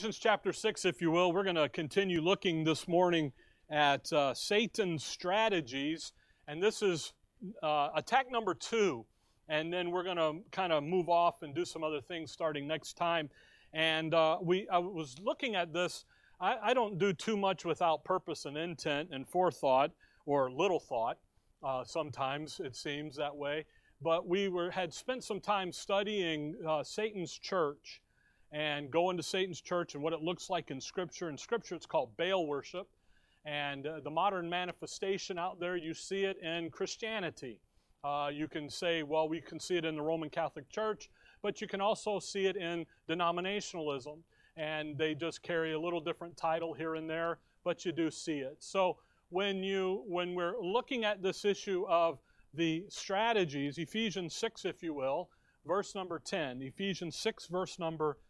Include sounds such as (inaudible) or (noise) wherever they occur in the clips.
Ephesians chapter 6, if you will, we're going to continue looking this morning at uh, Satan's strategies. And this is uh, attack number two. And then we're going to kind of move off and do some other things starting next time. And uh, we, I was looking at this. I, I, don't do too much without purpose and intent and forethought or little thought. Uh, sometimes it seems that way. But we were, had spent some time studying uh, Satan's church and go into Satan's church and what it looks like in Scripture. In Scripture, it's called Baal worship. And uh, the modern manifestation out there, you see it in Christianity. Uh, you can say, well, we can see it in the Roman Catholic Church, but you can also see it in denominationalism. And they just carry a little different title here and there, but you do see it. So when you when we're looking at this issue of the strategies, Ephesians 6, if you will, verse number 10. Ephesians 6, verse number 10.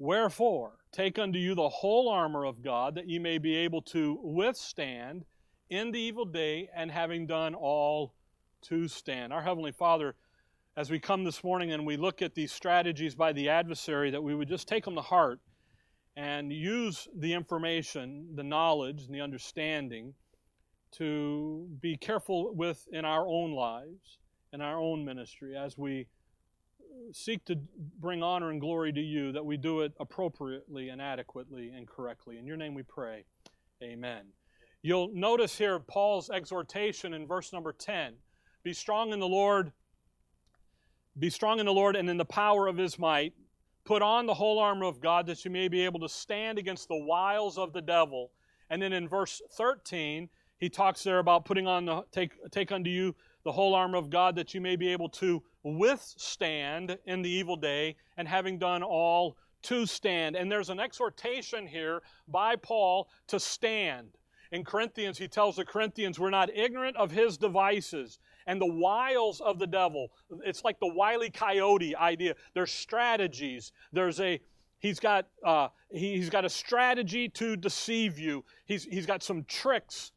Wherefore, take unto you the whole armor of God, that ye may be able to withstand in the evil day, and having done all to stand. Our Heavenly Father, as we come this morning and we look at these strategies by the adversary, that we would just take them to heart and use the information, the knowledge, and the understanding to be careful with in our own lives, in our own ministry, as we seek to bring honor and glory to you, that we do it appropriately and adequately and correctly. In your name we pray. Amen. You'll notice here Paul's exhortation in verse number 10 Be strong in the Lord, be strong in the Lord and in the power of his might. Put on the whole armor of God that you may be able to stand against the wiles of the devil. And then in verse 13, he talks there about putting on the take take unto you the whole armor of God that you may be able to withstand in the evil day, and having done all to stand. And there's an exhortation here by Paul to stand. In Corinthians, he tells the Corinthians, We're not ignorant of his devices and the wiles of the devil. It's like the wily coyote idea. There's strategies. There's a He's got, uh, he, has got a strategy to deceive you. He's, he's got some tricks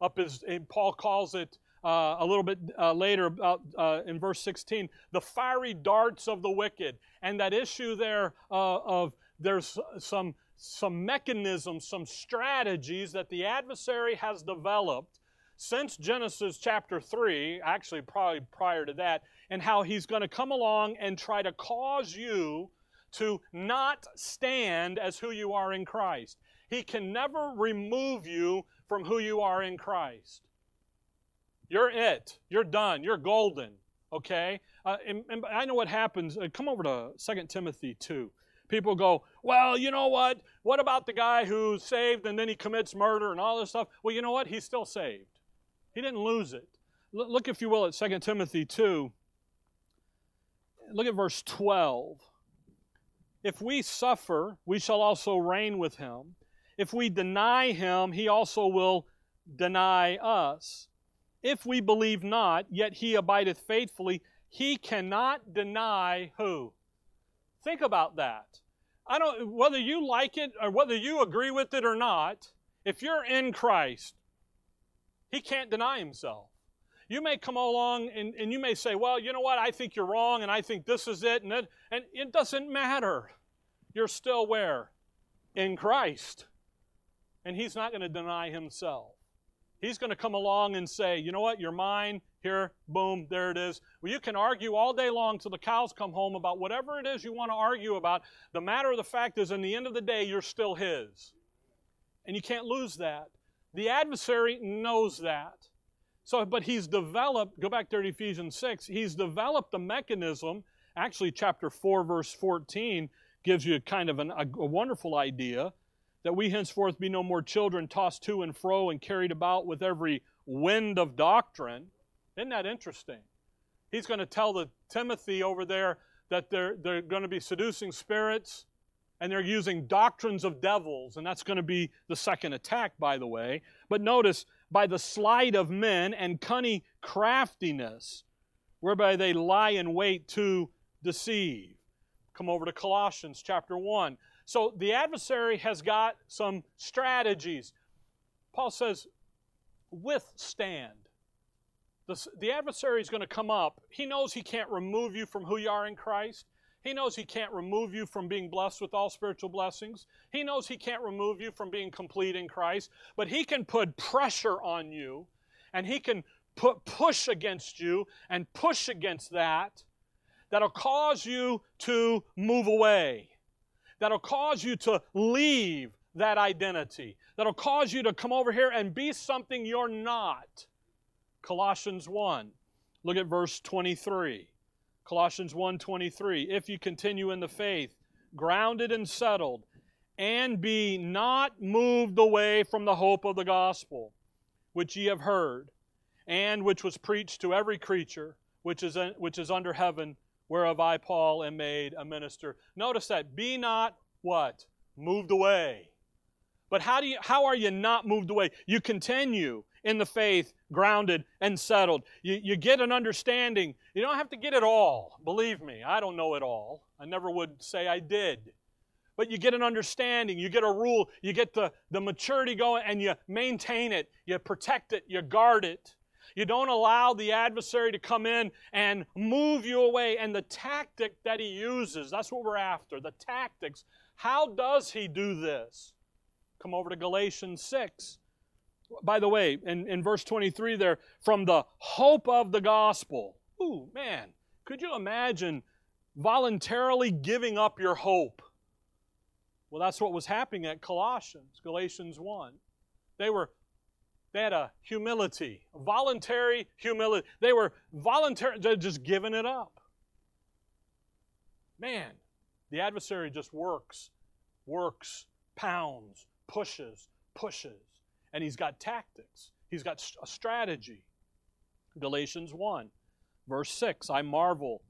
up his, Paul calls it uh, a little bit uh, later about, uh, in verse 16 the fiery darts of the wicked. And that issue there uh, of there's some some mechanisms some strategies that the adversary has developed since genesis chapter 3 actually probably prior to that and how he's going to come along and try to cause you to not stand as who you are in christ. He can never remove you from who you are in christ you're it. You're done. You're golden. Okay? Uh, and, and, I know what happens. Uh, come over to 2 Timothy 2. People go, well, you know what? What about the guy who's saved and then he commits murder and all this stuff? Well, you know what? He's still saved. He didn't lose it. L- look, if you will, at 2 Timothy 2. Look at verse 12. If we suffer, we shall also reign with him. If we deny him, he also will deny us. If we believe not, yet he abideth faithfully, he cannot deny who? Think about that. I don't whether you like it or whether you agree with it or not, if you're in Christ, he can't deny himself. You may come along and, and you may say, Well, you know what, I think you're wrong, and I think this is it, and it and it doesn't matter. You're still where? In Christ. And he's not going to deny himself. He's going to come along and say, you know what, you're mine. Here, boom, there it is. Well, you can argue all day long till the cows come home about whatever it is you want to argue about. The matter of the fact is, in the end of the day, you're still his. And you can't lose that. The adversary knows that. So, but he's developed, go back there to Ephesians 6, he's developed a mechanism. Actually, chapter 4, verse 14 gives you kind of an, a, a wonderful idea that we henceforth be no more children tossed to and fro and carried about with every wind of doctrine. Isn't that interesting? He's going to tell the Timothy over there that they're, they're going to be seducing spirits and they're using doctrines of devils, and that's going to be the second attack, by the way. But notice by the sleight of men and cunning craftiness, whereby they lie in wait to deceive. Come over to Colossians chapter 1. So the adversary has got some strategies. Paul says, withstand. The, the adversary is going to come up. He knows he can't remove you from who you are in Christ. He knows he can't remove you from being blessed with all spiritual blessings. He knows he can't remove you from being complete in Christ. But he can put pressure on you and he can put push against you and push against that that'll cause you to move away, that'll cause you to leave that identity, that'll cause you to come over here and be something you're not. Colossians 1. Look at verse 23. Colossians 1:23 If you continue in the faith grounded and settled and be not moved away from the hope of the gospel which ye have heard and which was preached to every creature which is which is under heaven whereof I Paul am made a minister notice that be not what moved away but how do you how are you not moved away you continue in the faith, grounded and settled. You, you get an understanding. You don't have to get it all. Believe me, I don't know it all. I never would say I did. But you get an understanding, you get a rule, you get the, the maturity going, and you maintain it, you protect it, you guard it. You don't allow the adversary to come in and move you away. And the tactic that he uses, that's what we're after the tactics. How does he do this? Come over to Galatians 6 by the way, in, in verse 23 there, from the hope of the gospel. Ooh, man, could you imagine voluntarily giving up your hope? Well, that's what was happening at Colossians, Galatians 1. They were they had a humility, a voluntary humility. They were voluntary, just giving it up. Man, the adversary just works, works, pounds, pushes, pushes and he's got tactics, he's got a strategy. Galatians 1, verse 6 I marvel.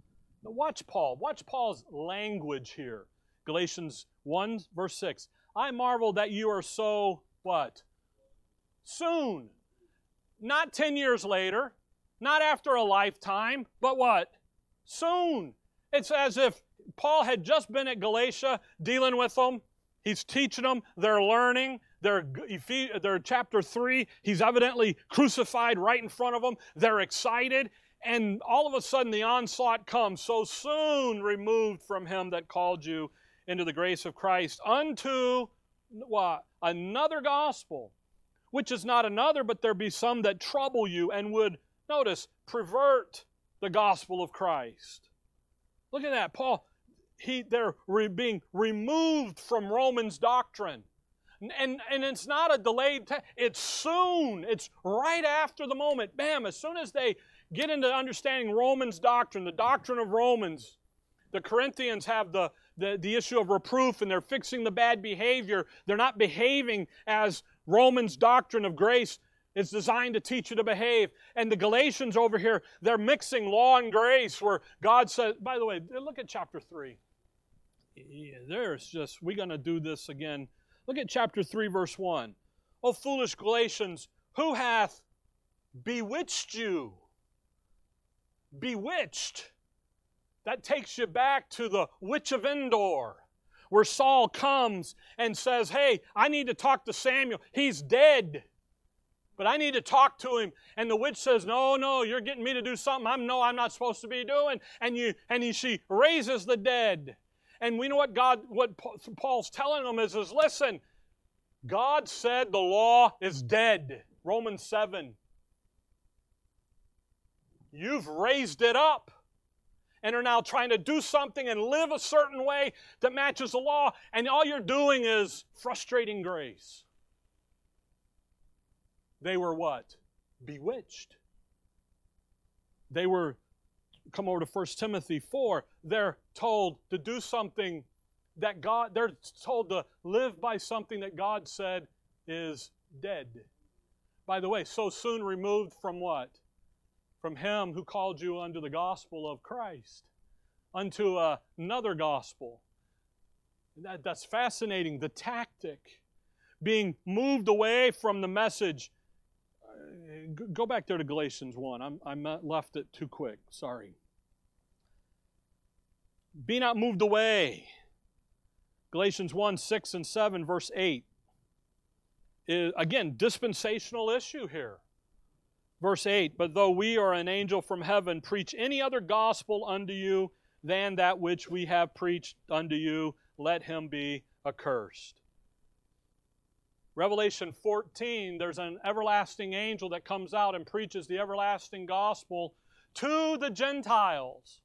Now watch Paul. Watch Paul's language here. Galatians 1, verse 6. I marvel that you are so, what? Soon. Not 10 years later, not after a lifetime, but what? Soon. It's as if Paul had just been at Galatia dealing with them. He's teaching them, they're learning, they're, they're chapter 3. He's evidently crucified right in front of them. They're excited. And all of a sudden, the onslaught comes. So soon removed from him that called you into the grace of Christ unto what? Another gospel, which is not another, but there be some that trouble you and would, notice, pervert the gospel of Christ. Look at that. Paul, he, they're re, being removed from Romans doctrine. And, and it's not a delayed, it's soon. It's right after the moment. Bam, as soon as they get into understanding Romans doctrine, the doctrine of Romans, the Corinthians have the, the, the issue of reproof and they're fixing the bad behavior. They're not behaving as Romans doctrine of grace is designed to teach you to behave. And the Galatians over here, they're mixing law and grace where God says, by the way, look at chapter 3. Yeah, there's just, we're going to do this again Look at chapter 3, verse 1. O foolish Galatians, who hath bewitched you? Bewitched. That takes you back to the witch of Endor, where Saul comes and says, Hey, I need to talk to Samuel. He's dead. But I need to talk to him. And the witch says, No, no, you're getting me to do something I'm no, I'm not supposed to be doing. And you and he, she raises the dead. And we know what God, what Paul's telling them is, is listen, God said the law is dead. Romans 7. You've raised it up and are now trying to do something and live a certain way that matches the law, and all you're doing is frustrating grace. They were what? Bewitched. They were come over to 1 Timothy 4, they're told to do something that God, they're told to live by something that God said is dead. By the way, so soon removed from what? From Him who called you unto the gospel of Christ, unto uh, another gospel. That, that's fascinating. The tactic, being moved away from the message go back there to Galatians 1. I'm, I left it too quick. Sorry. Be not moved away. Galatians 1 6 and 7, verse 8. Is, again, dispensational issue here. Verse 8 But though we or an angel from heaven preach any other gospel unto you than that which we have preached unto you, let him be accursed. Revelation 14, there's an everlasting angel that comes out and preaches the everlasting gospel to the Gentiles.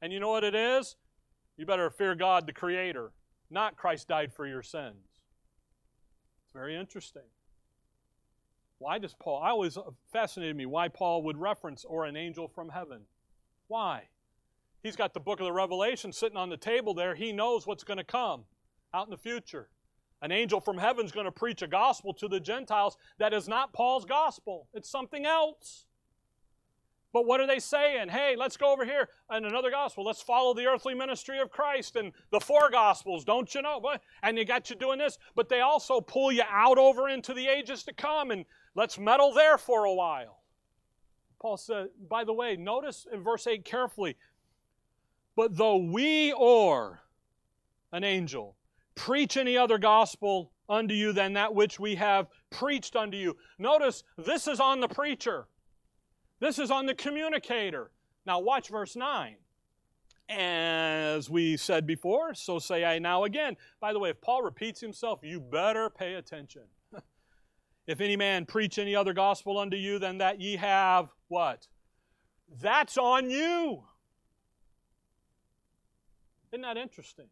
And you know what it is? You better fear God, the Creator, not Christ died for your sins. It's very interesting. Why does Paul, I always uh, fascinated me why Paul would reference or an angel from heaven. Why? He's got the book of the Revelation sitting on the table there. He knows what's going to come out in the future. An angel from heaven's going to preach a gospel to the Gentiles that is not Paul's gospel, it's something else. But what are they saying? Hey, let's go over here and another gospel. Let's follow the earthly ministry of Christ and the four gospels, don't you know? And they got you doing this, but they also pull you out over into the ages to come and let's meddle there for a while. Paul said, by the way, notice in verse 8 carefully, but though we or an angel preach any other gospel unto you than that which we have preached unto you. Notice this is on the preacher. This is on the communicator. Now watch verse 9. As we said before, so say I now again. By the way, if Paul repeats himself, you better pay attention. If any man preach any other gospel unto you than that ye have what? That's on you. Isn't that interesting?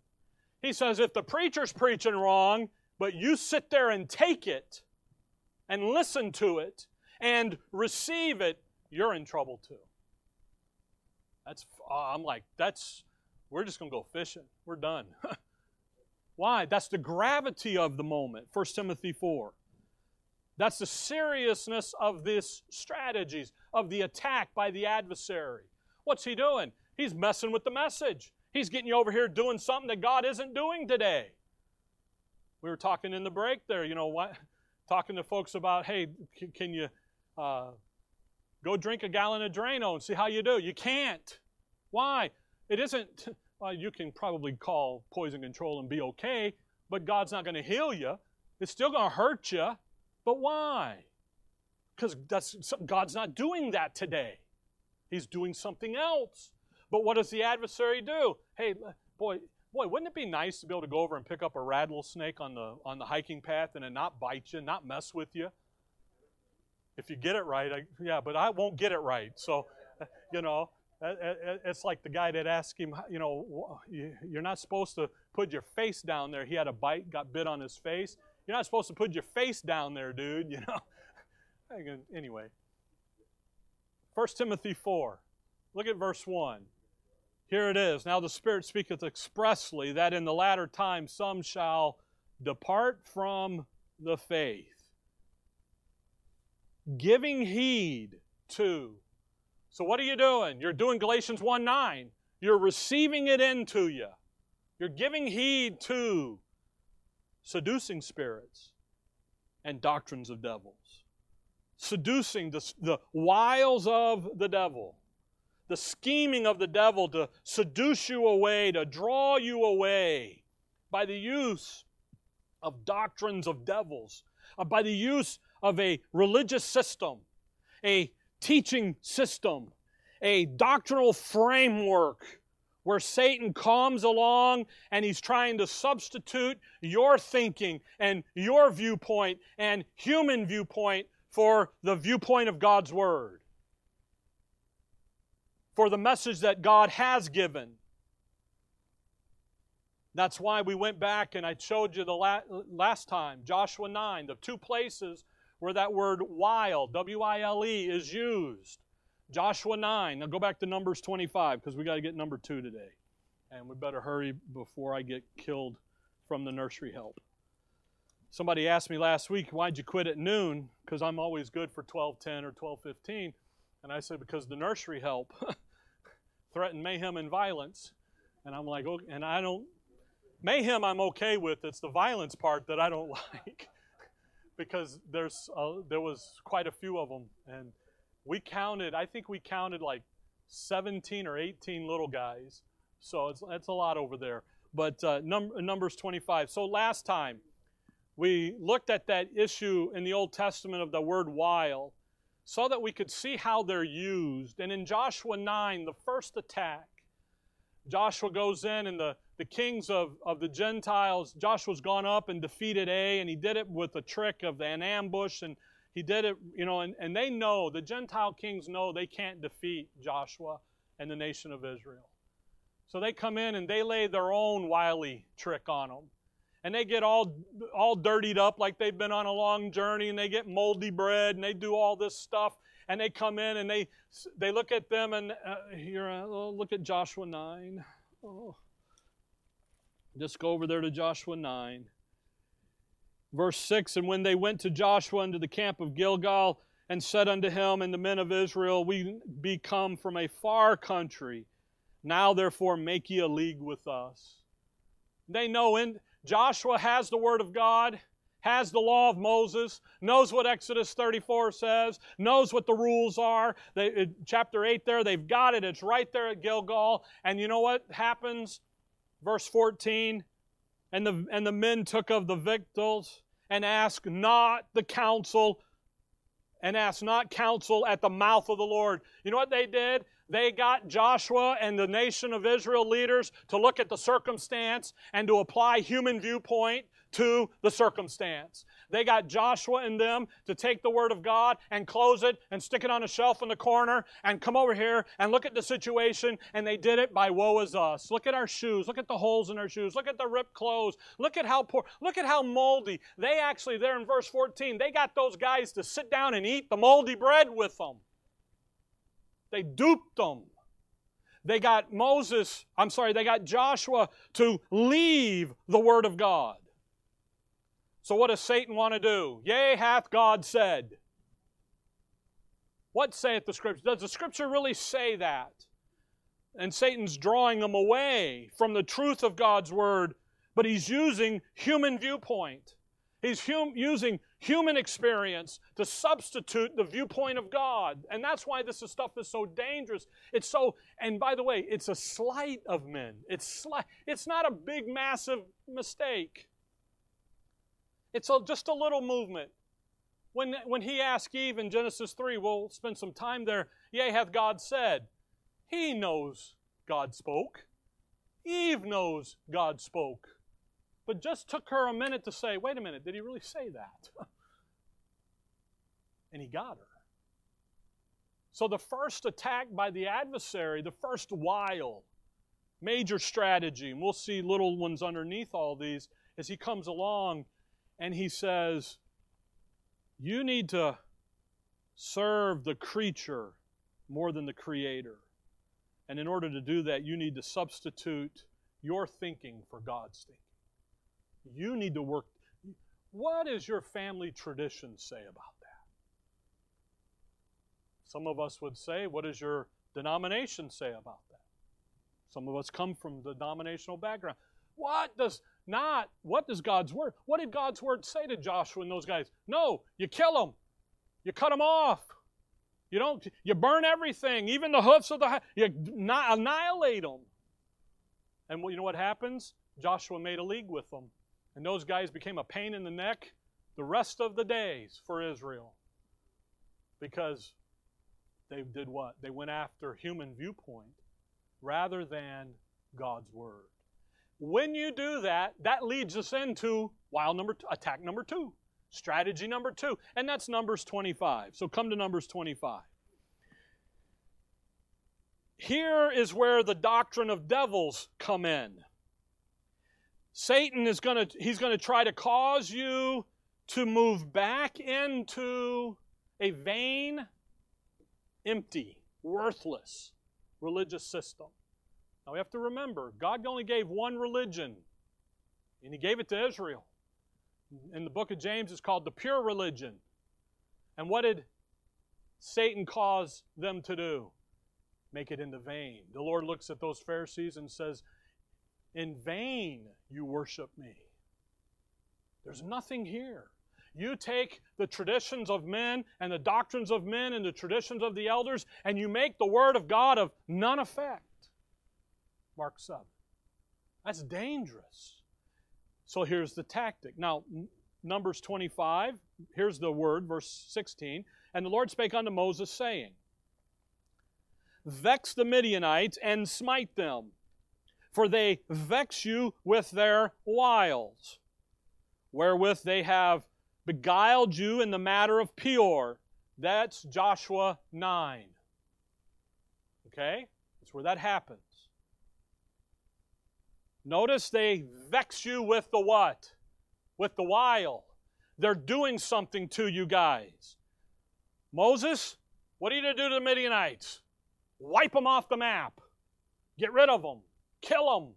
He says if the preacher's preaching wrong, but you sit there and take it and listen to it and receive it, you're in trouble too. That's uh, I'm like that's we're just to go fishing. We're done. (laughs) Why? That's the gravity of the moment. 1 Timothy 4. That's the seriousness of this strategies, of the attack by the adversary. What's he doing? He's messing with the message. He's getting you over here doing something that God isn't doing today. We were talking in the break there, you know, what, talking to folks about, hey, can, can you uh, go drink a gallon of Drano and see how you do? You can't. Why? It isn't, (laughs) well, you can probably call poison control and be okay, but God's not going to heal you. It's still going to hurt you. But why? Because God's not doing that today. He's doing something else. But what does the adversary do? Hey, boy, boy, wouldn't it be nice to be able to go over and pick up a rattlesnake on the on the hiking path and not bite you, not mess with you? If you get it right, I, yeah, but I won't get it right. So, uh, you know, uh, uh, it's like the guy that asked him, you know, you're not supposed to put your face down there. He had a bite, got bit on his face. You're not supposed to put your face down there, dude, (laughs) you know. Uh, anyway, 1 Timothy 4. Look at verse 1. Here it is. Now the Spirit speaketh expressly that in the latter time some shall depart from the faith, giving heed to. So, what are you doing? You're doing Galatians 1 9. You're receiving it into you. You're giving heed to seducing spirits and doctrines of devils, seducing the, the wiles of the devil. The scheming of the devil to seduce you away, to draw you away by the use of doctrines of devils, uh, by the use of a religious system, a teaching system, a doctrinal framework where Satan comes along and he's trying to substitute your thinking and your viewpoint and human viewpoint for the viewpoint of God's Word for the message that God has given. That's why we went back and I showed you the last time, Joshua 9, the two places where that word "wile" W I L E, is used. Joshua 9. Now go back to Numbers 25 because we got to get number two today. And we better hurry before I get killed from the nursery help. Somebody asked me last week, why'd you quit at noon? Because I'm always good for 12:10 or 12:15. And I said, because the nursery help. (laughs) threatened mayhem and violence. And I'm like, okay, and I don't, mayhem I'm okay with. It's the violence part that I don't (laughs) like. because there's uh, there was quite a few of them, and we counted. I think we counted like 17 or 18 little guys. So it's that's a lot over there. But uh, num- Numbers 25. So last time we looked at that issue in the Old Testament of the word wile, so that we could see how they're used. And in Joshua 9, the first attack, Joshua goes in and the, the kings of, of the Gentiles, Joshua's gone up and defeated Ai, and he did it with a trick of an ambush, and he did it, you know, and, and they know, the Gentile kings know they can't defeat Joshua and the nation of Israel. So they come in and they lay their own wily trick on them. And they get all, all dirtied up like they've been on a long journey, and they get moldy bread, and they do all this stuff and they come in and they they look at them and uh, here uh, look at Joshua 9 oh. just go over there to Joshua 9 verse 6 and when they went to Joshua into the camp of Gilgal and said unto him and the men of Israel we be come from a far country now therefore make ye a league with us they know in Joshua has the word of God has the law of Moses, knows what Exodus 34 says, knows what the rules are. They, chapter 8 there, they've got it. It's right there at Gilgal. And you know what happens? Verse 14 And the, and the men took of the victuals and ask not the counsel, and ask not counsel at the mouth of the Lord. You know what they did? They got Joshua and the nation of Israel leaders to look at the circumstance and to apply human viewpoint to the circumstance. They got Joshua and them to take the Word of God and close it and stick it on a shelf in the corner and come over here and look at the situation, and they did it by woe is us. Look at our shoes. Look at the holes in our shoes. Look at the ripped clothes. Look at how poor. Look at how moldy. They actually, there in verse 14, they got those guys to sit down and eat the moldy bread with them. They duped them. They got Moses, I'm sorry, they got Joshua to leave the Word of God. So, what does Satan want to do? Yea, hath God said. What saith the Scripture? Does the Scripture really say that? And Satan's drawing them away from the truth of God's Word, but he's using human viewpoint. He's hum- using human experience to substitute the viewpoint of God. And that's why this stuff is so dangerous. It's so, and by the way, it's a sleight of men. It's slight. It's not a big, massive mistake. It's a, just a little movement. When, when he asked Eve in Genesis 3, we'll spend some time there, yea, hath God said. He knows God spoke. Eve knows God spoke. But just took her a minute to say, wait a minute, did he really say that? (laughs) and he got her. So the first attack by the adversary, the first wile, major strategy, and we'll see little ones underneath all these, as he comes along and he says, You need to serve the creature more than the creator. And in order to do that, you need to substitute your thinking for God's thinking. You need to work. What does your family tradition say about that? Some of us would say, What does your denomination say about that? Some of us come from the denominational background. What does not what does God's word? What did God's word say to Joshua and those guys? No, you kill them. You cut them off. You don't you burn everything, even the hoofs of the you annihilate them. And you know what happens? Joshua made a league with them. And those guys became a pain in the neck the rest of the days for Israel. Because they did what? They went after human viewpoint rather than God's word. When you do that, that leads us into wild number two, attack number two, strategy number two, and that's Numbers 25. So come to Numbers 25. Here is where the doctrine of devils come in. Satan is going to he's going to try to cause you to move back into a vain, empty, worthless religious system. Now we have to remember, God only gave one religion, and He gave it to Israel. In the book of James, it's called the pure religion. And what did Satan cause them to do? Make it into vain. The Lord looks at those Pharisees and says, In vain you worship me. There's nothing here. You take the traditions of men and the doctrines of men and the traditions of the elders, and you make the Word of God of none effect. Mark 7. That's dangerous. So here's the tactic. Now, Numbers 25, here's the word, verse 16. And the Lord spake unto Moses, saying, Vex the Midianites and smite them, for they vex you with their wiles, wherewith they have beguiled you in the matter of Peor. That's Joshua 9. Okay? That's where that happens. Notice they vex you with the what? With the wile. They're doing something to you guys. Moses, what are you to do to the Midianites? Wipe them off the map. Get rid of them. Kill them.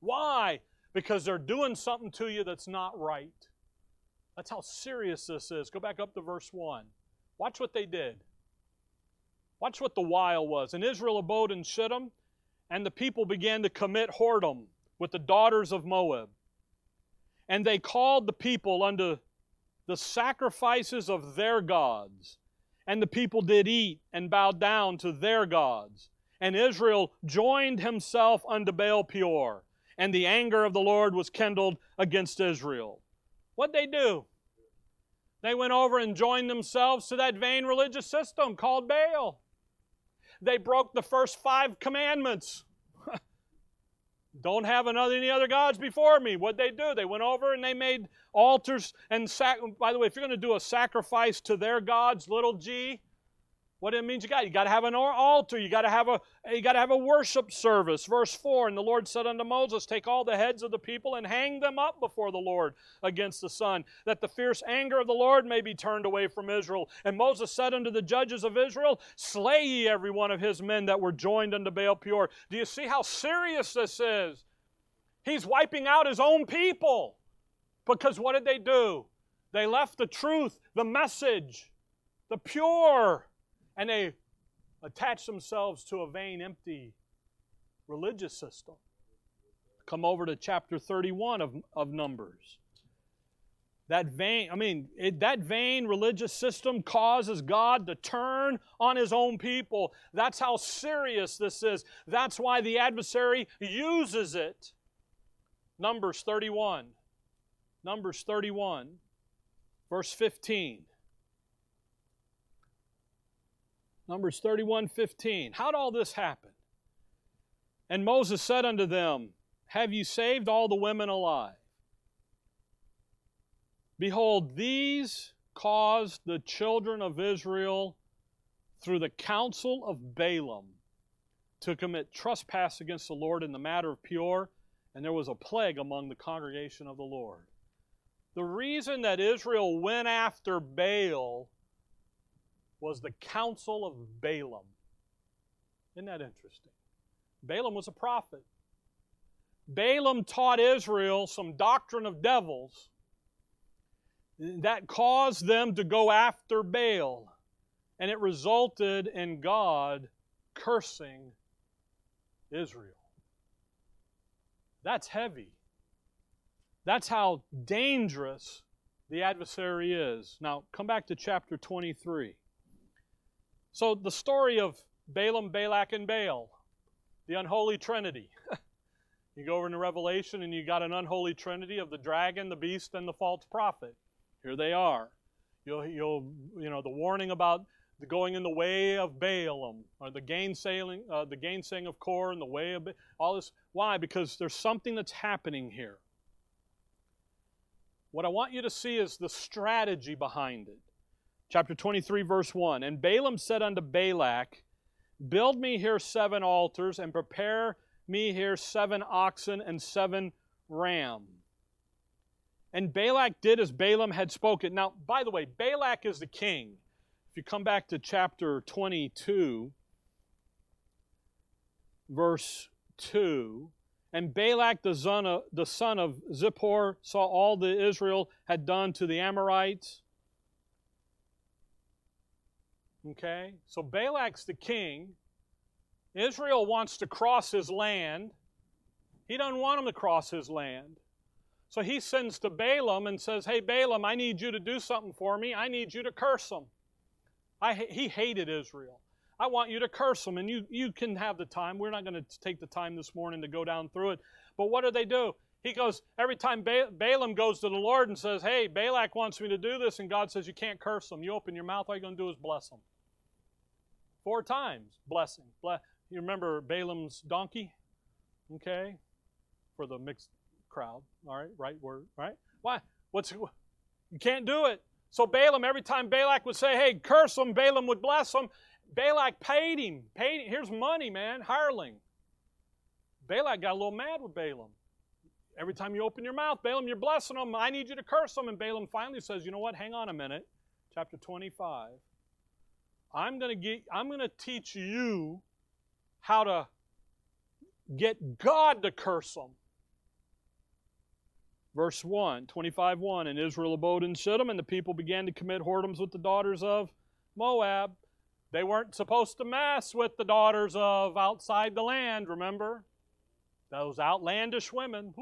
Why? Because they're doing something to you that's not right. That's how serious this is. Go back up to verse 1. Watch what they did. Watch what the wile was. And Israel abode in Shittim, and the people began to commit whoredom with the daughters of Moab. And they called the people unto the sacrifices of their gods. And the people did eat and bowed down to their gods. And Israel joined himself unto Baal Peor. And the anger of the Lord was kindled against Israel. What'd they do? They went over and joined themselves to that vain religious system called Baal. They broke the first five commandments. Don't have another any other gods before me. What'd they do? They went over and they made altars and sac- by the way, if you're going to do a sacrifice to their gods, little g, what it means you got? You got to have an altar. You got to have a you got to have a worship service. Verse four. And the Lord said unto Moses, Take all the heads of the people and hang them up before the Lord against the sun, that the fierce anger of the Lord may be turned away from Israel. And Moses said unto the judges of Israel, Slay ye every one of his men that were joined unto Baal Peor. Do you see how serious this is? He's wiping out his own people because what did they do? They left the truth, the message, the pure and they attach themselves to a vain, empty religious system. Come over to chapter 31 of, of Numbers. That vain, I mean, it, that vain religious system causes God to turn on his own people. That's how serious this is. That's why the adversary uses it. Numbers 31. Numbers 31, verse 15. Numbers 31 15. How'd all this happen? And Moses said unto them, Have you saved all the women alive? Behold, these caused the children of Israel through the counsel of Balaam to commit trespass against the Lord in the matter of Peor, and there was a plague among the congregation of the Lord. The reason that Israel went after Baal was the counsel of Balaam. Isn't that interesting? Balaam was a prophet. Balaam taught Israel some doctrine of devils that caused them to go after Baal, and it resulted in God cursing Israel. That's heavy. That's how dangerous the adversary is. Now, come back to chapter 23. So the story of Balaam, Balak, and Baal, the unholy trinity. (laughs) you go over into Revelation and you got an unholy trinity of the dragon, the beast, and the false prophet. Here they are. You'll, you'll you know, the warning about the going in the way of Balaam, or the gainsaying, uh, the gainsaying of Core, and the way of all this. Why? Because there's something that's happening here. What I want you to see is the strategy behind it. Chapter 23, verse 1. And Balaam said unto Balak, Build me here seven altars, and prepare me here seven oxen and seven ram. And Balak did as Balaam had spoken. Now, by the way, Balak is the king. If you come back to chapter 22, verse 2, and Balak the son of, the son of Zippor saw all that Israel had done to the Amorites Okay? So Balak's the king. Israel wants to cross his land. He doesn't want them to cross his land. So he sends to Balaam and says, Hey, Balaam, I need you to do something for me. I need you to curse them. I, he hated Israel. I want you to curse them, and you, you can have the time. We're not going to take the time this morning to go down through it. But what do they do? He goes, every time ba- Balaam goes to the Lord and says, Hey, Balak wants me to do this, and God says, You can't curse them. You open your mouth, all you're going to do is bless them. Four times, blessing. Bless. You remember Balaam's donkey? Okay? For the mixed crowd. All right, right word, right? Why? What's you can't do it. So Balaam, every time Balak would say, hey, curse them, Balaam would bless them. Balak paid him. Paid him. Here's money, man, hireling. Balak got a little mad with Balaam. Every time you open your mouth, Balaam, you're blessing them. I need you to curse them. And Balaam finally says, you know what? Hang on a minute. Chapter 25. I'm going to get I'm going to teach you how to get God to curse them. Verse 1, 25 1. And Israel abode in Shittim, and the people began to commit whoredoms with the daughters of Moab. They weren't supposed to mess with the daughters of outside the land, remember? Those outlandish women.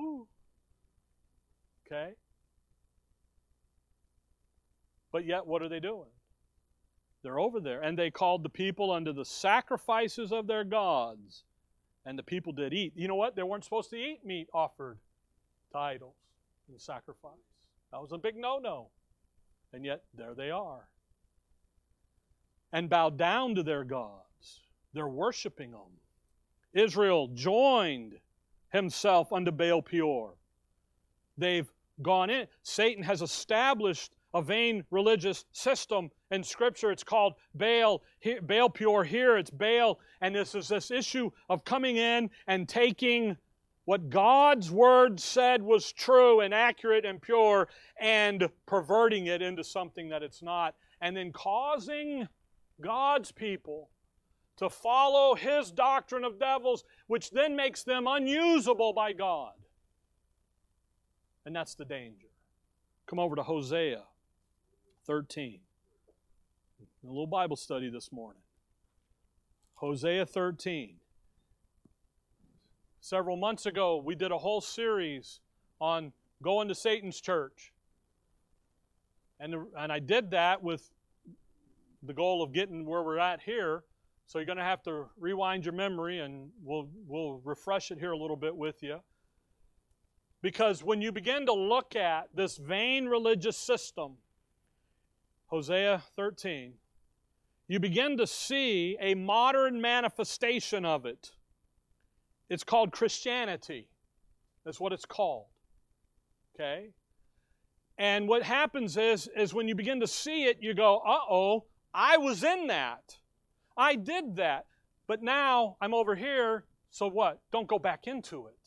Okay? But yet, what are they doing? They're over there. And they called the people unto the sacrifices of their gods. And the people did eat. You know what? They weren't supposed to eat meat offered to idols sacrifice. That was a big no no. And yet, there they are. And bow down to their gods. They're worshiping them. Israel joined himself unto Baal Peor. They've gone in. Satan has established a vain religious system in Scripture. It's called Baal, Baal Peor here. It's Baal. And this is this issue of coming in and taking what God's word said was true and accurate and pure and perverting it into something that it's not, and then causing God's people to follow his doctrine of devils, which then makes them unusable by God. And that's the danger. Come over to Hosea 13. A little Bible study this morning. Hosea 13 several months ago, we did a whole series on going to Satan's church. And, and I did that with the goal of getting where we're at here. So you're going to have to rewind your memory and we'll, we'll refresh it here a little bit with you. Because when you begin to look at this vain religious system, Hosea 13, you begin to see a modern manifestation of it. It's called Christianity. That's what it's called. Okay? And what happens is, is when you begin to see it, you go, uh oh, I was in that. I did that. But now I'm over here, so what? Don't go back into it.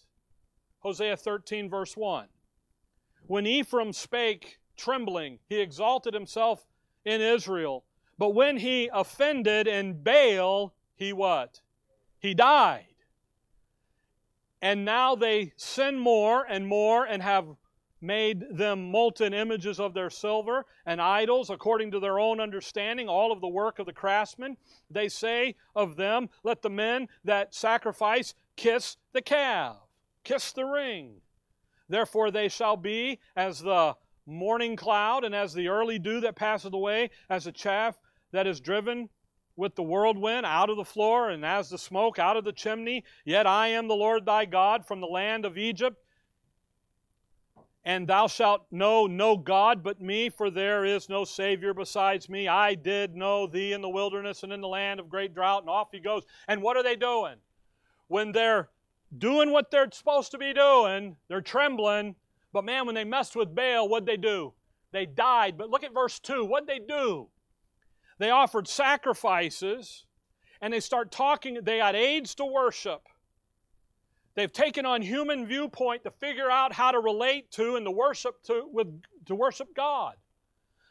Hosea 13, verse 1. When Ephraim spake trembling, he exalted himself in Israel. But when he offended in Baal, he what? He died. And now they sin more and more and have made them molten images of their silver and idols according to their own understanding, all of the work of the craftsmen. They say of them, Let the men that sacrifice kiss the calf, kiss the ring. Therefore they shall be as the morning cloud and as the early dew that passeth away, as the chaff that is driven with the whirlwind out of the floor, and as the smoke out of the chimney. Yet I am the Lord thy God from the land of Egypt. And thou shalt know no God but me, for there is no Savior besides me. I did know thee in the wilderness and in the land of great drought. And off he goes. And what are they doing? When they're doing what they're supposed to be doing, they're trembling. But man, when they messed with Baal, what'd they do? They died. But look at verse 2. What'd they do? They offered sacrifices and they start talking, they had aids to worship. They've taken on human viewpoint to figure out how to relate to and to worship to, with, to worship God.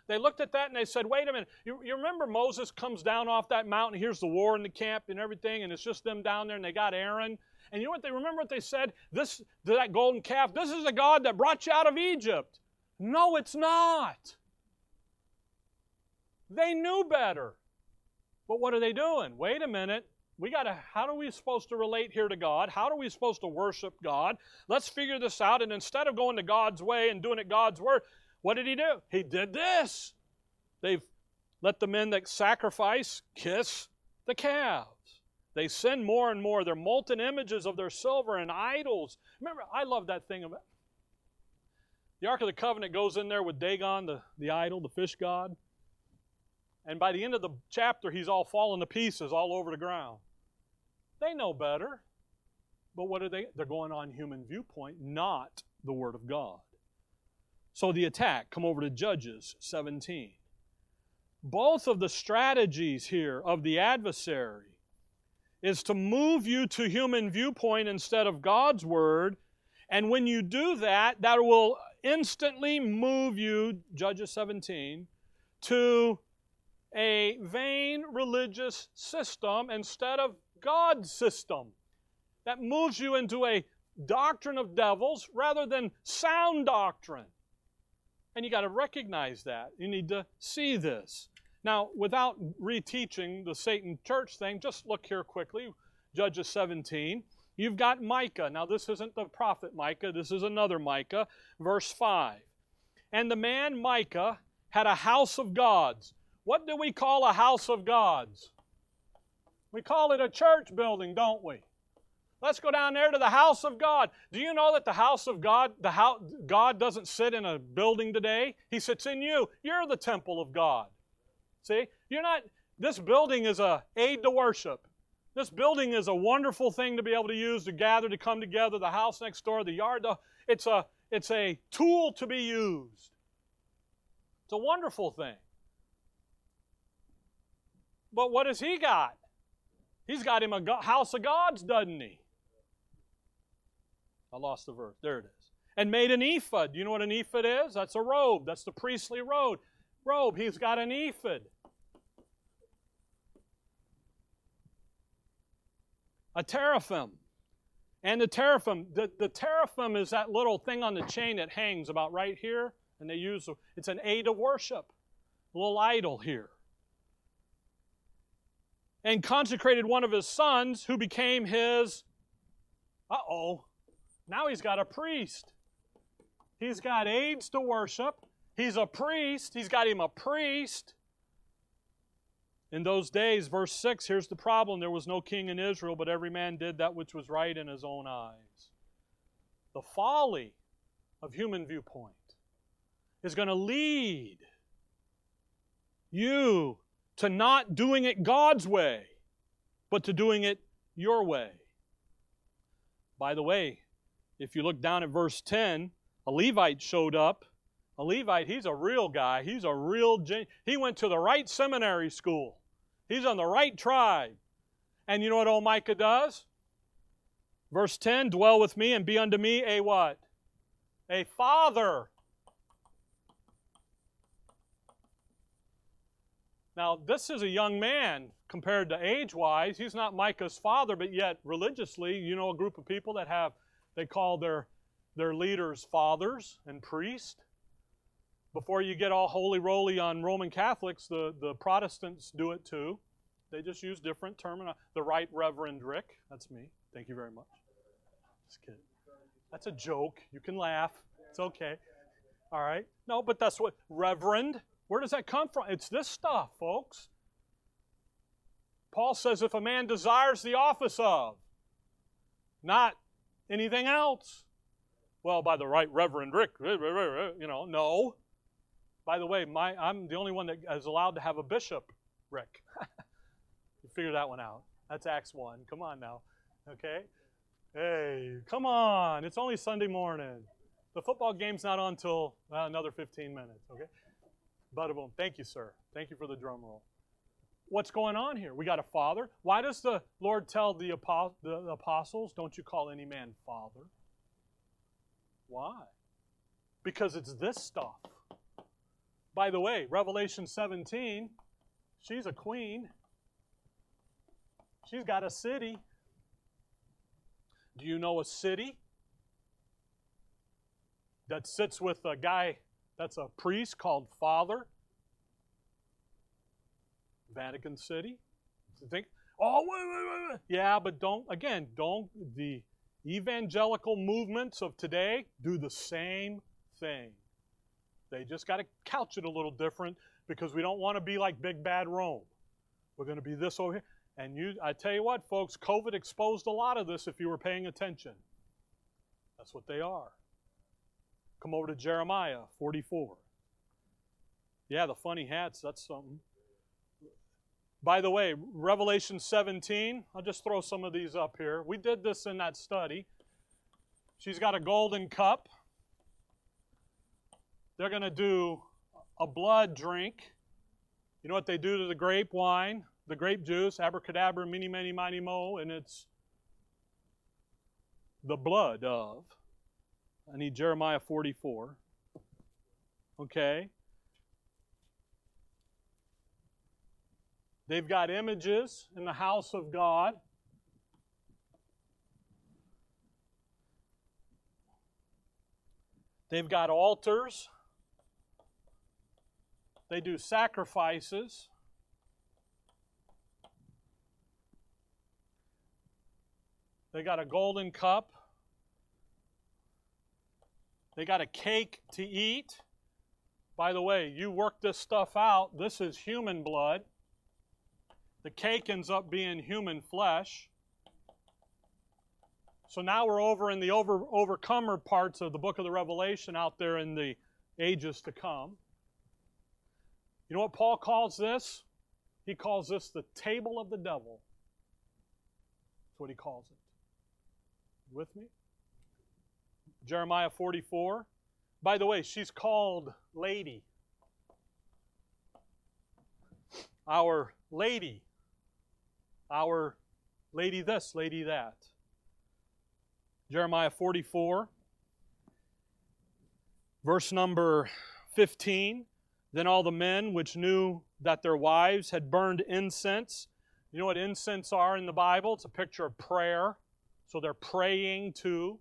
They looked at that and they said, wait a minute. You, you remember Moses comes down off that mountain, here's the war in the camp and everything, and it's just them down there and they got Aaron. And you know what they remember what they said? This that golden calf, this is the God that brought you out of Egypt. No, it's not. They knew better. But what are they doing? Wait a minute. We got to, how are we supposed to relate here to God? How are we supposed to worship God? Let's figure this out. And instead of going to God's way and doing it God's word, what did he do? He did this. They've let the men that sacrifice kiss the calves. They sin more and more. They're molten images of their silver and idols. Remember, I love that thing about the Ark of the Covenant goes in there with Dagon, the, the idol, the fish god. And by the end of the chapter, he's all falling to pieces all over the ground. They know better. But what are they? They're going on human viewpoint, not the Word of God. So the attack, come over to Judges 17. Both of the strategies here of the adversary is to move you to human viewpoint instead of God's Word. And when you do that, that will instantly move you, Judges 17, to a vain religious system instead of God's system. That moves you into a doctrine of devils rather than sound doctrine. And you got to recognize that. You need to see this. Now, without reteaching the Satan church thing, just look here quickly. Judges 17. You've got Micah. Now, this isn't the prophet Micah, this is another Micah. Verse 5. And the man Micah had a house of gods. What do we call a house of gods? We call it a church building, don't we? Let's go down there to the house of God. Do you know that the house of God, the house, God doesn't sit in a building today? He sits in you. You're the temple of God. See? You're not this building is a aid to worship. This building is a wonderful thing to be able to use to gather, to come together, the house next door, the yard. It's a, it's a tool to be used. It's a wonderful thing. But what has he got? He's got him a house of gods, doesn't he? I lost the verse. There it is. And made an ephod. Do you know what an ephod is? That's a robe. That's the priestly robe. Robe. He's got an ephod. a teraphim. And the teraphim, the, the teraphim is that little thing on the chain that hangs about right here, and they use it's an aid of worship, a little idol here. And consecrated one of his sons who became his. Uh oh, now he's got a priest. He's got aids to worship. He's a priest. He's got him a priest. In those days, verse 6, here's the problem there was no king in Israel, but every man did that which was right in his own eyes. The folly of human viewpoint is going to lead you to not doing it God's way, but to doing it your way. By the way, if you look down at verse 10, a Levite showed up a Levite, he's a real guy. He's a real, gen- he went to the right seminary school. He's on the right tribe. And you know what old Micah does? Verse 10 Dwell with me and be unto me a what? A father. Now, this is a young man compared to age wise. He's not Micah's father, but yet religiously, you know, a group of people that have, they call their, their leaders fathers and priests before you get all holy roly on Roman Catholics, the, the Protestants do it too. They just use different terminology. The Right Reverend Rick, that's me. Thank you very much. Just kidding. That's a joke. You can laugh. It's okay. All right. No, but that's what Reverend. Where does that come from? It's this stuff, folks. Paul says if a man desires the office of, not anything else. Well, by the right Reverend Rick, you know, no. By the way, my, I'm the only one that is allowed to have a bishop, Rick. (laughs) you figure that one out. That's Acts 1. Come on now. Okay? Hey, come on. It's only Sunday morning. The football game's not on until uh, another 15 minutes, okay? But boom. Thank you, sir. Thank you for the drum roll. What's going on here? We got a father. Why does the Lord tell the apostles, don't you call any man father? Why? Because it's this stuff. By the way, Revelation 17, she's a queen. She's got a city. Do you know a city that sits with a guy that's a priest called Father? Vatican City. You Think Oh, wait, wait, wait. Yeah, but don't, again, don't, the evangelical movements of today do the same thing. They just got to couch it a little different because we don't want to be like big bad Rome. We're going to be this over here. And you, I tell you what, folks, COVID exposed a lot of this if you were paying attention. That's what they are. Come over to Jeremiah 44. Yeah, the funny hats, that's something. By the way, Revelation 17, I'll just throw some of these up here. We did this in that study. She's got a golden cup. They're going to do a blood drink. You know what they do to the grape wine, the grape juice, abracadabra, mini, many, mighty, mo, and it's the blood of. I need Jeremiah 44. Okay. They've got images in the house of God. They've got altars. They do sacrifices. They got a golden cup. They got a cake to eat. By the way, you work this stuff out. This is human blood. The cake ends up being human flesh. So now we're over in the over, overcomer parts of the book of the Revelation out there in the ages to come. You know what Paul calls this? He calls this the table of the devil. That's what he calls it. With me? Jeremiah 44. By the way, she's called Lady. Our Lady our lady this, lady that. Jeremiah 44, verse number 15. Then all the men which knew that their wives had burned incense. You know what incense are in the Bible? It's a picture of prayer. So they're praying to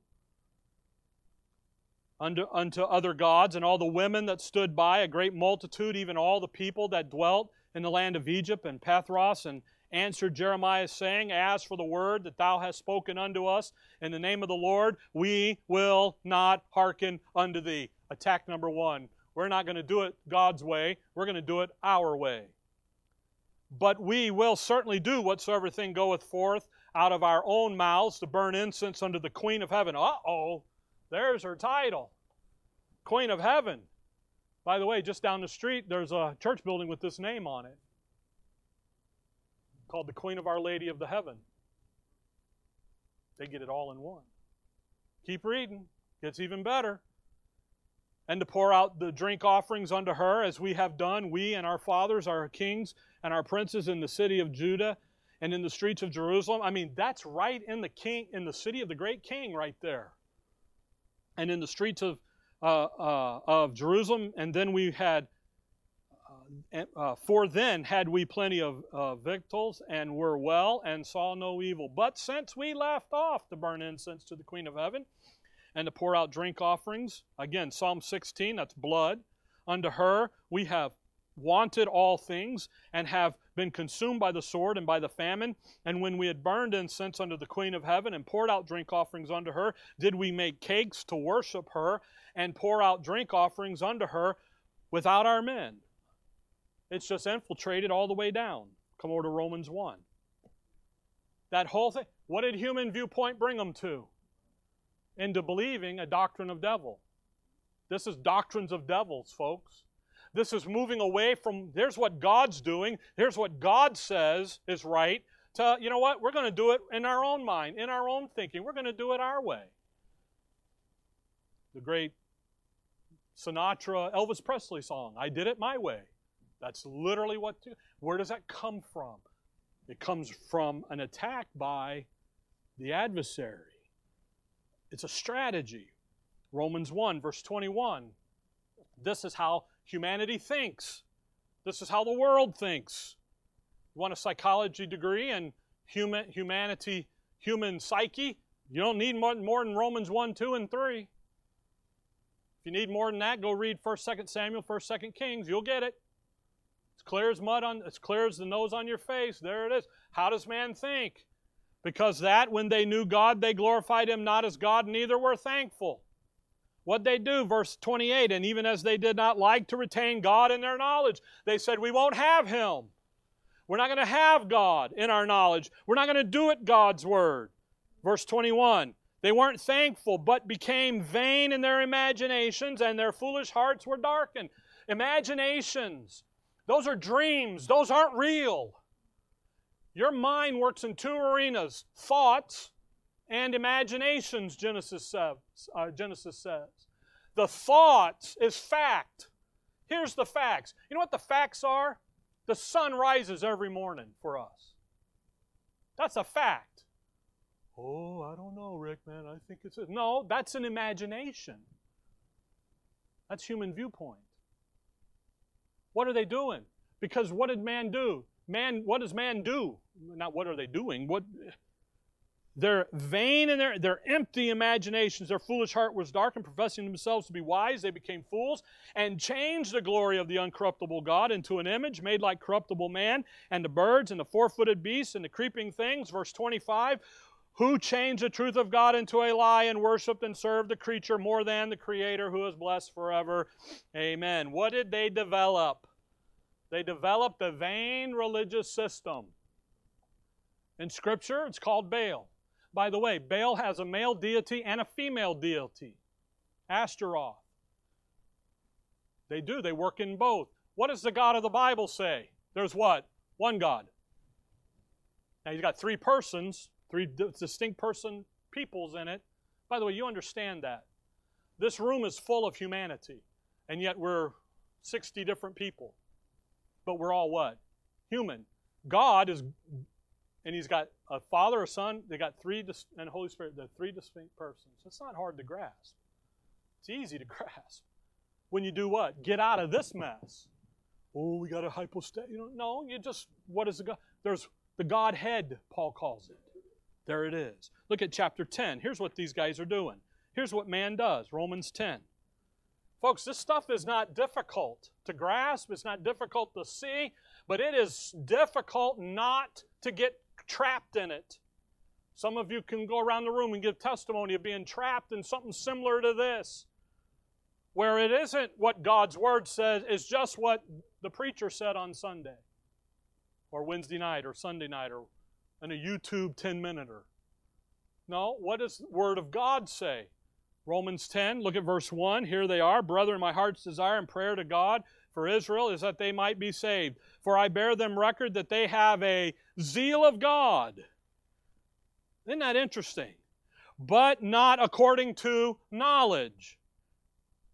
unto, unto other gods, and all the women that stood by, a great multitude, even all the people that dwelt in the land of Egypt and Pathros and answered Jeremiah, saying, As for the word that thou hast spoken unto us in the name of the Lord, we will not hearken unto thee. Attack number one. We're not going to do it God's way, we're going to do it our way. But we will certainly do whatsoever thing goeth forth out of our own mouths to burn incense unto the Queen of Heaven. Uh oh, there's her title Queen of Heaven. By the way, just down the street, there's a church building with this name on it called the Queen of Our Lady of the Heaven. They get it all in one. Keep reading, gets even better. And to pour out the drink offerings unto her, as we have done, we and our fathers, our kings, and our princes in the city of Judah and in the streets of Jerusalem. I mean, that's right in the king, in the city of the great king, right there. And in the streets of uh, uh, of Jerusalem, and then we had uh, for then had we plenty of uh, victuals and were well and saw no evil. But since we left off to burn incense to the Queen of Heaven and to pour out drink offerings, again, Psalm 16, that's blood, unto her we have wanted all things and have been consumed by the sword and by the famine. And when we had burned incense unto the Queen of Heaven and poured out drink offerings unto her, did we make cakes to worship her and pour out drink offerings unto her without our men. It's just infiltrated all the way down. Come over to Romans 1. That whole thing, what did human viewpoint bring them to? Into believing a doctrine of devil. This is doctrines of devils, folks. This is moving away from there's what God's doing, here's what God says is right, to, you know what, we're going to do it in our own mind, in our own thinking. We're going to do it our way. The great Sinatra, Elvis Presley song, I Did It My Way. That's literally what. To, where does that come from? It comes from an attack by the adversary. It's a strategy. Romans 1, verse 21. This is how humanity thinks. This is how the world thinks. You want a psychology degree in human, humanity, human psyche? You don't need more, more than Romans 1, 2, and 3. If you need more than that, go read 1st, 2nd Samuel, 1st, 2nd Kings. You'll get it. It's clear as mud on it's clear as the nose on your face. There it is. How does man think? Because that when they knew God, they glorified him not as God, neither were thankful. What they do, verse 28, and even as they did not like to retain God in their knowledge, they said, We won't have him. We're not going to have God in our knowledge. We're not going to do it God's word. Verse 21 They weren't thankful, but became vain in their imaginations, and their foolish hearts were darkened. Imaginations, those are dreams, those aren't real. Your mind works in two arenas thoughts and imaginations, Genesis says. Uh, Genesis says. The thoughts is fact. Here's the facts. You know what the facts are? The sun rises every morning for us. That's a fact. Oh, I don't know, Rick, man. I think it's a... no. That's an imagination. That's human viewpoint. What are they doing? Because what did man do? Man, what does man do? Not what are they doing? What they're vain in their, their empty imaginations. Their foolish heart was dark, and professing themselves to be wise, they became fools and changed the glory of the uncorruptible God into an image made like corruptible man, and the birds, and the four footed beasts, and the creeping things. Verse 25 Who changed the truth of God into a lie and worshiped and served the creature more than the Creator who is blessed forever. Amen. What did they develop? They developed a vain religious system. In Scripture, it's called Baal. By the way, Baal has a male deity and a female deity, Ashtaroth. They do, they work in both. What does the God of the Bible say? There's what? One God. Now he's got three persons, three distinct person peoples in it. By the way, you understand that. This room is full of humanity, and yet we're 60 different people. But we're all what? Human. God is and he's got a father, a son. They got three, and Holy Spirit. They're three distinct persons. It's not hard to grasp. It's easy to (laughs) grasp. When you do what? Get out of this mess. Oh, we got a hypostat. You know, no. You just what is the God? There's the Godhead. Paul calls it. There it is. Look at chapter 10. Here's what these guys are doing. Here's what man does. Romans 10. Folks, this stuff is not difficult to grasp. It's not difficult to see, but it is difficult not to get trapped in it. Some of you can go around the room and give testimony of being trapped in something similar to this, where it isn't what God's Word says, it's just what the preacher said on Sunday, or Wednesday night, or Sunday night, or in a YouTube 10 minuter. No, what does the Word of God say? Romans 10, look at verse 1. Here they are. Brethren, my heart's desire and prayer to God for Israel is that they might be saved. For I bear them record that they have a zeal of God. Isn't that interesting? But not according to knowledge.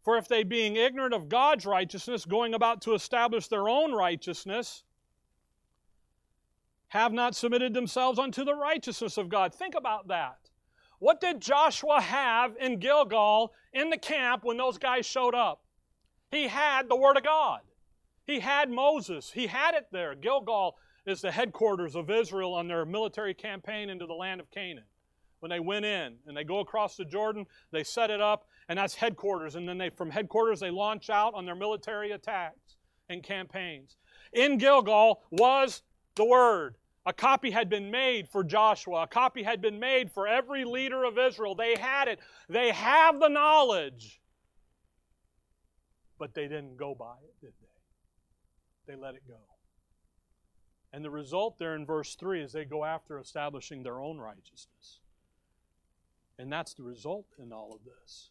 For if they, being ignorant of God's righteousness, going about to establish their own righteousness, have not submitted themselves unto the righteousness of God. Think about that. What did Joshua have in Gilgal in the camp when those guys showed up? He had the Word of God. He had Moses. He had it there. Gilgal is the headquarters of Israel on their military campaign into the land of Canaan. When they went in and they go across the Jordan, they set it up, and that's headquarters. And then they, from headquarters, they launch out on their military attacks and campaigns. In Gilgal was the Word. A copy had been made for Joshua. A copy had been made for every leader of Israel. They had it. They have the knowledge. But they didn't go by it, they? Let it go. And the result there in verse 3 is they go after establishing their own righteousness. And that's the result in all of this.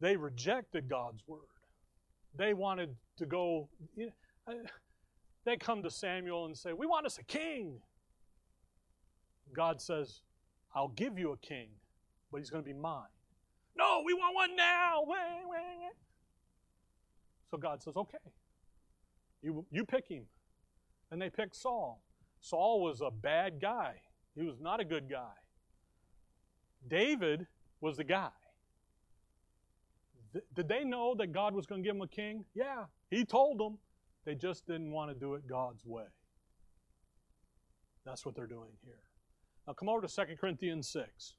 They rejected God's word. They wanted to go, you know, they come to Samuel and say, We want us a king. God says, I'll give you a king, but he's going to be mine. No, we want one now. (laughs) So God says, Okay, you, you pick him. And they picked Saul. Saul was a bad guy, he was not a good guy. David was the guy. Th- did they know that God was going to give them a king? Yeah, he told them. They just didn't want to do it God's way. That's what they're doing here. Now come over to 2 Corinthians 6.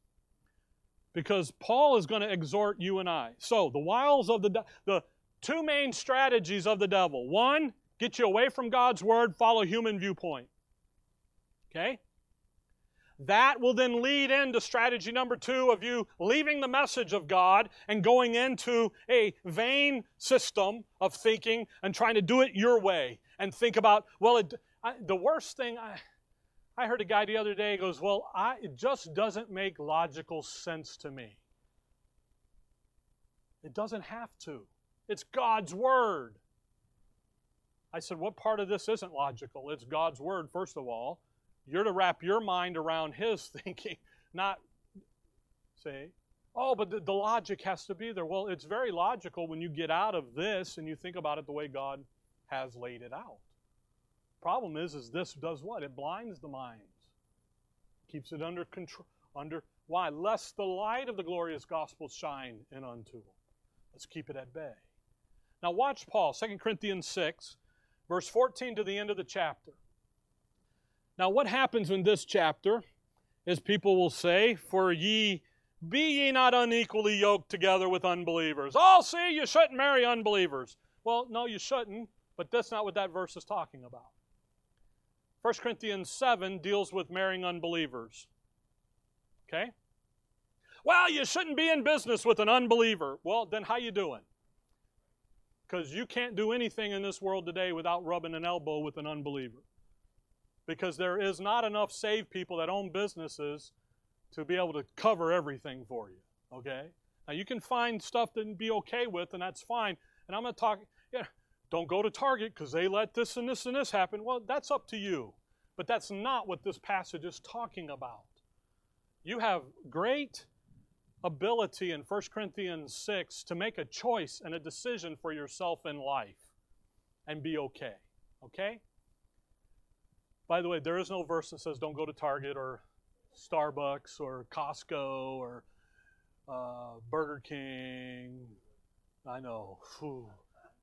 Because Paul is going to exhort you and I. So, the wiles of the, the two main strategies of the devil. One, get you away from God's word, follow human viewpoint. Okay? That will then lead into strategy number two of you leaving the message of God and going into a vain system of thinking and trying to do it your way and think about, well, it, I, the worst thing, I, I heard a guy the other day goes, well, I, it just doesn't make logical sense to me. It doesn't have to. It's God's Word. I said, what part of this isn't logical? It's God's Word, first of all. You're to wrap your mind around His (laughs) thinking, not say, oh, but the, the, logic has to be there. Well, it's very logical when you get out of this and you think about it the way God has laid it out. Problem is, is this does what? It blinds the minds, keeps it under control. Under why? Lest the light of the glorious gospel shine in unto them. Let's keep it at bay. Now watch Paul, 2 Corinthians 6, verse 14 to the end of the chapter. Now, what happens in this chapter is people will say, For ye be ye not unequally yoked together with unbelievers. Oh, see, you shouldn't marry unbelievers. Well, no, you shouldn't, but that's not what that verse is talking about. 1 Corinthians 7 deals with marrying unbelievers. Okay? Well, you shouldn't be in business with an unbeliever. Well, then how you doing? Because you can't do anything in this world today without rubbing an elbow with an unbeliever because there is not enough saved people that own businesses to be able to cover everything for you. Okay? Now you can find stuff that be okay with, and that's fine. And I'm to talk, yeah, don't go to Target because they let this and this and this happen. Well, that's up to you. But that's not what this passage is talking about. You have great ability in 1 Corinthians 6 to make a choice and a decision for yourself in life and be okay. Okay? By the way, there is no verse that says don't go to Target or Starbucks or Costco or uh, Burger King. I know. Whew.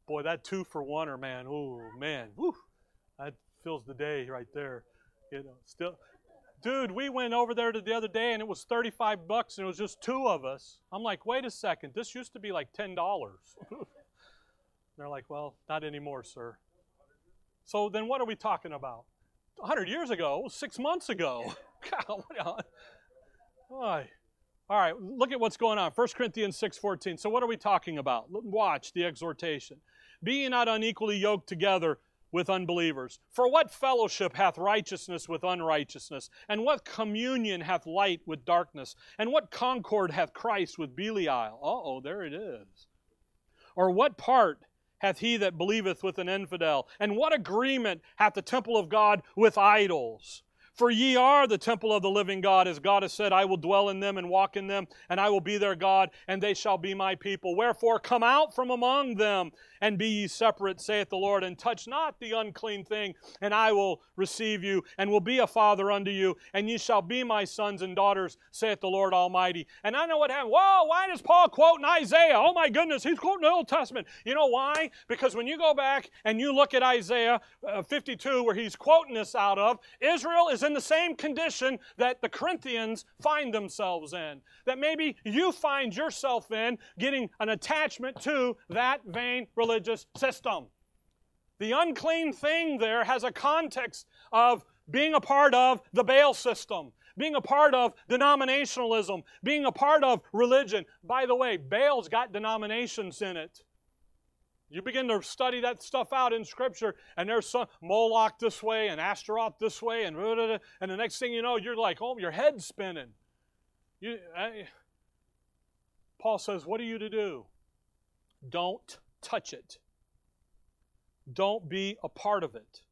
Boy, that two for one or man, oh man, whew, that fills the day right there. You know, still, dude, we went over there the other day and it was 35 bucks and it was just two of us. I'm like, wait a second, this used to be like $10. (laughs) They're like, well, not anymore, sir. So then what are we talking about? 100 years ago, six months ago. (laughs) God, (laughs) All right, look at what's going on. 1 Corinthians 6.14. So what are we talking about? Watch the exhortation. Be not unequally yoked together with unbelievers. For what fellowship hath righteousness with unrighteousness? And what communion hath light with darkness? And what concord hath Christ with Belial? Uh-oh, there it is. Or what part hath he that believeth with an infidel? And what agreement hath the temple of God with idols? For ye are the temple of the living God, as God has said, I will dwell in them and walk in them, and I will be their God, and they shall be my people. Wherefore come out from among them, and be ye separate, saith the Lord, and touch not the unclean thing, and I will receive you, and will be a father unto you, and ye shall be my sons and daughters, saith the Lord Almighty. And I know what happened. Whoa, why does Paul quote in Isaiah? Oh my goodness, he's quoting the Old Testament. You know why? Because when you go back and you look at Isaiah uh, 52, where he's quoting this out of, Israel is in the same condition that the Corinthians find themselves in. That maybe you find yourself in getting an attachment to that vain religious system. The unclean thing there has a context of being a part of the Baal system, being a part of denominationalism, being a part of religion. By the way, Baal's got denominations in it. You begin to study that stuff out in Scripture, and there's some Moloch this way and Astaroth this way, and and the next thing you know, you're like, oh, your head's spinning. You, I, Paul says, what are you to do? Don't touch it. Don't be a part of it.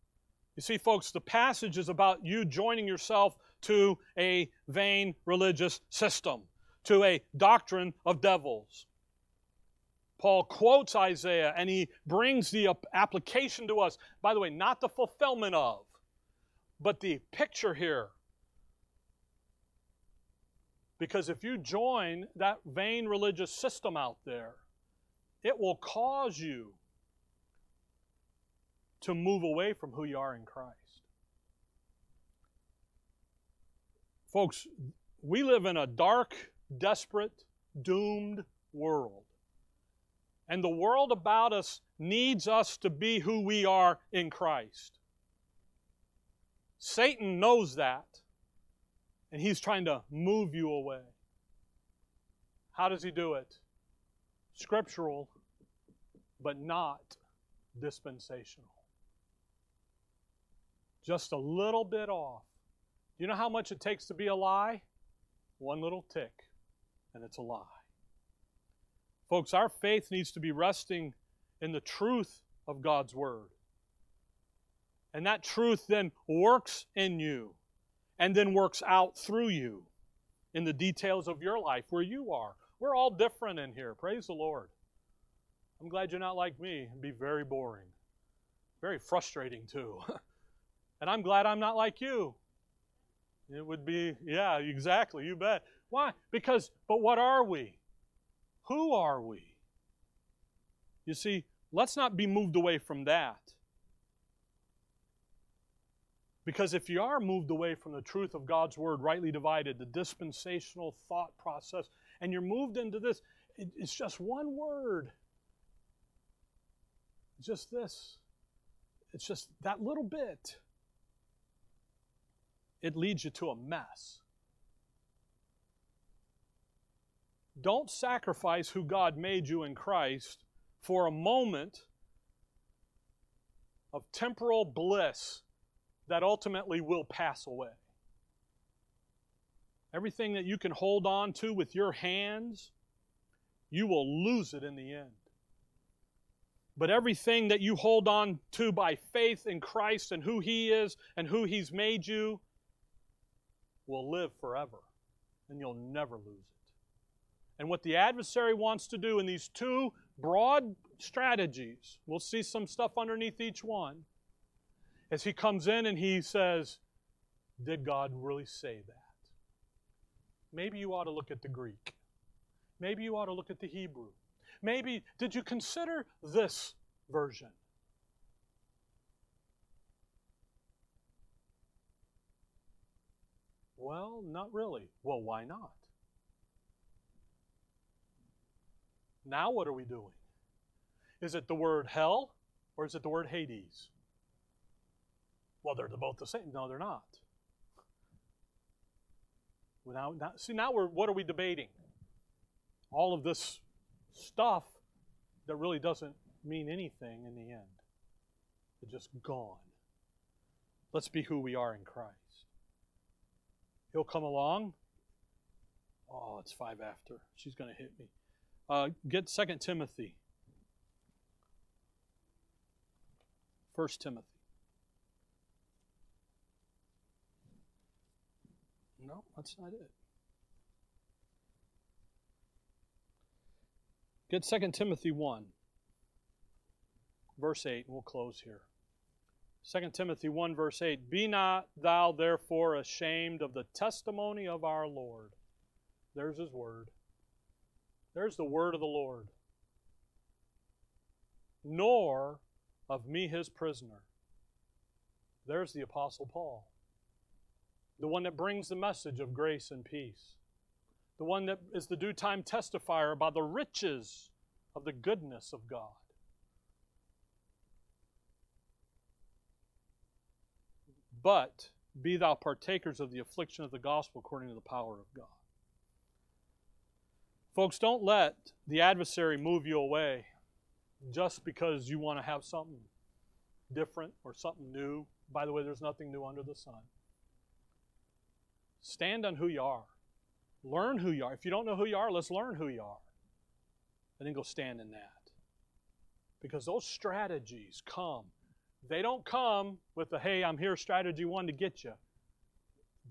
You see, folks, the passage is about you joining yourself to a vain religious system, to a doctrine of devils. Paul quotes Isaiah and he brings the application to us. By the way, not the fulfillment of, but the picture here. Because if you join that vain religious system out there, it will cause you to move away from who you are in Christ. Folks, we live in a dark, desperate, doomed world. And the world about us needs us to be who we are in Christ. Satan knows that, and he's trying to move you away. How does he do it? Scriptural, but not dispensational. Just a little bit off. You know how much it takes to be a lie? One little tick, and it's a lie. Folks, our faith needs to be resting in the truth of God's Word. And that truth then works in you and then works out through you in the details of your life where you are. We're all different in here. Praise the Lord. I'm glad you're not like me. It'd be very boring, very frustrating too. (laughs) and I'm glad I'm not like you. It would be, yeah, exactly, you bet. Why? Because, but what are we? Who are we? You see, let's not be moved away from that. Because if you are moved away from the truth of God's Word, rightly divided, the dispensational thought process, and you're moved into this, it's just one word. Just this. It's just that little bit. It leads you to a mess. Don't sacrifice who God made you in Christ for a moment of temporal bliss that ultimately will pass away. Everything that you can hold on to with your hands, you will lose it in the end. But everything that you hold on to by faith in Christ and who He is and who He's made you will live forever, and you'll never lose it. And what the adversary wants to do in these two broad strategies, we'll see some stuff underneath each one as he comes in and he says, Did God really say that? Maybe you ought to look at the Greek. Maybe you ought to look at the Hebrew. Maybe, did you consider this version? Well, not really. Well, why not? Now, what are we doing? Is it the word hell or is it the word Hades? Well, they're both the same. No, they're not. Well, now, now, see, now we're what are we debating? All of this stuff that really doesn't mean anything in the end. It's just gone. Let's be who we are in Christ. He'll come along. Oh, it's five after. She's going to hit me. Uh, get Second Timothy. First Timothy. No, that's not it. Get 2 Timothy 1, verse 8, and we'll close here. 2 Timothy 1, verse 8 Be not thou therefore ashamed of the testimony of our Lord. There's his word. There's the word of the Lord. Nor of me his prisoner. There's the Apostle Paul the one that brings the message of grace and peace, the one that is the due time testifier about the riches of the goodness of God. But be thou partakers of the affliction of the gospel according to the power of God. Folks, don't let the adversary move you away just because you want to have something different or something new. By the way, there's nothing new under the sun. Stand on who you are. Learn who you are. If you don't know who you are, let's learn who you are. And then go stand in that. Because those strategies come. They don't come with the, hey, I'm here, strategy one to get you.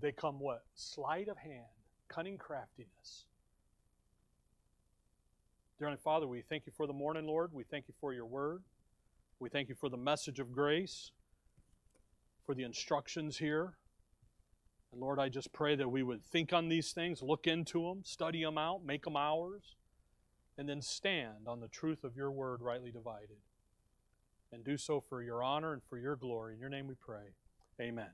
They come what? Sleight of hand, cunning craftiness. Dear Heavenly Father, we thank you for the morning, Lord. We thank you for your word. We thank you for the message of grace, for the instructions here. And Lord, I just pray that we would think on these things, look into them, study them out, make them ours, and then stand on the truth of your word rightly divided. And do so for your honor and for your glory. In your name we pray. Amen.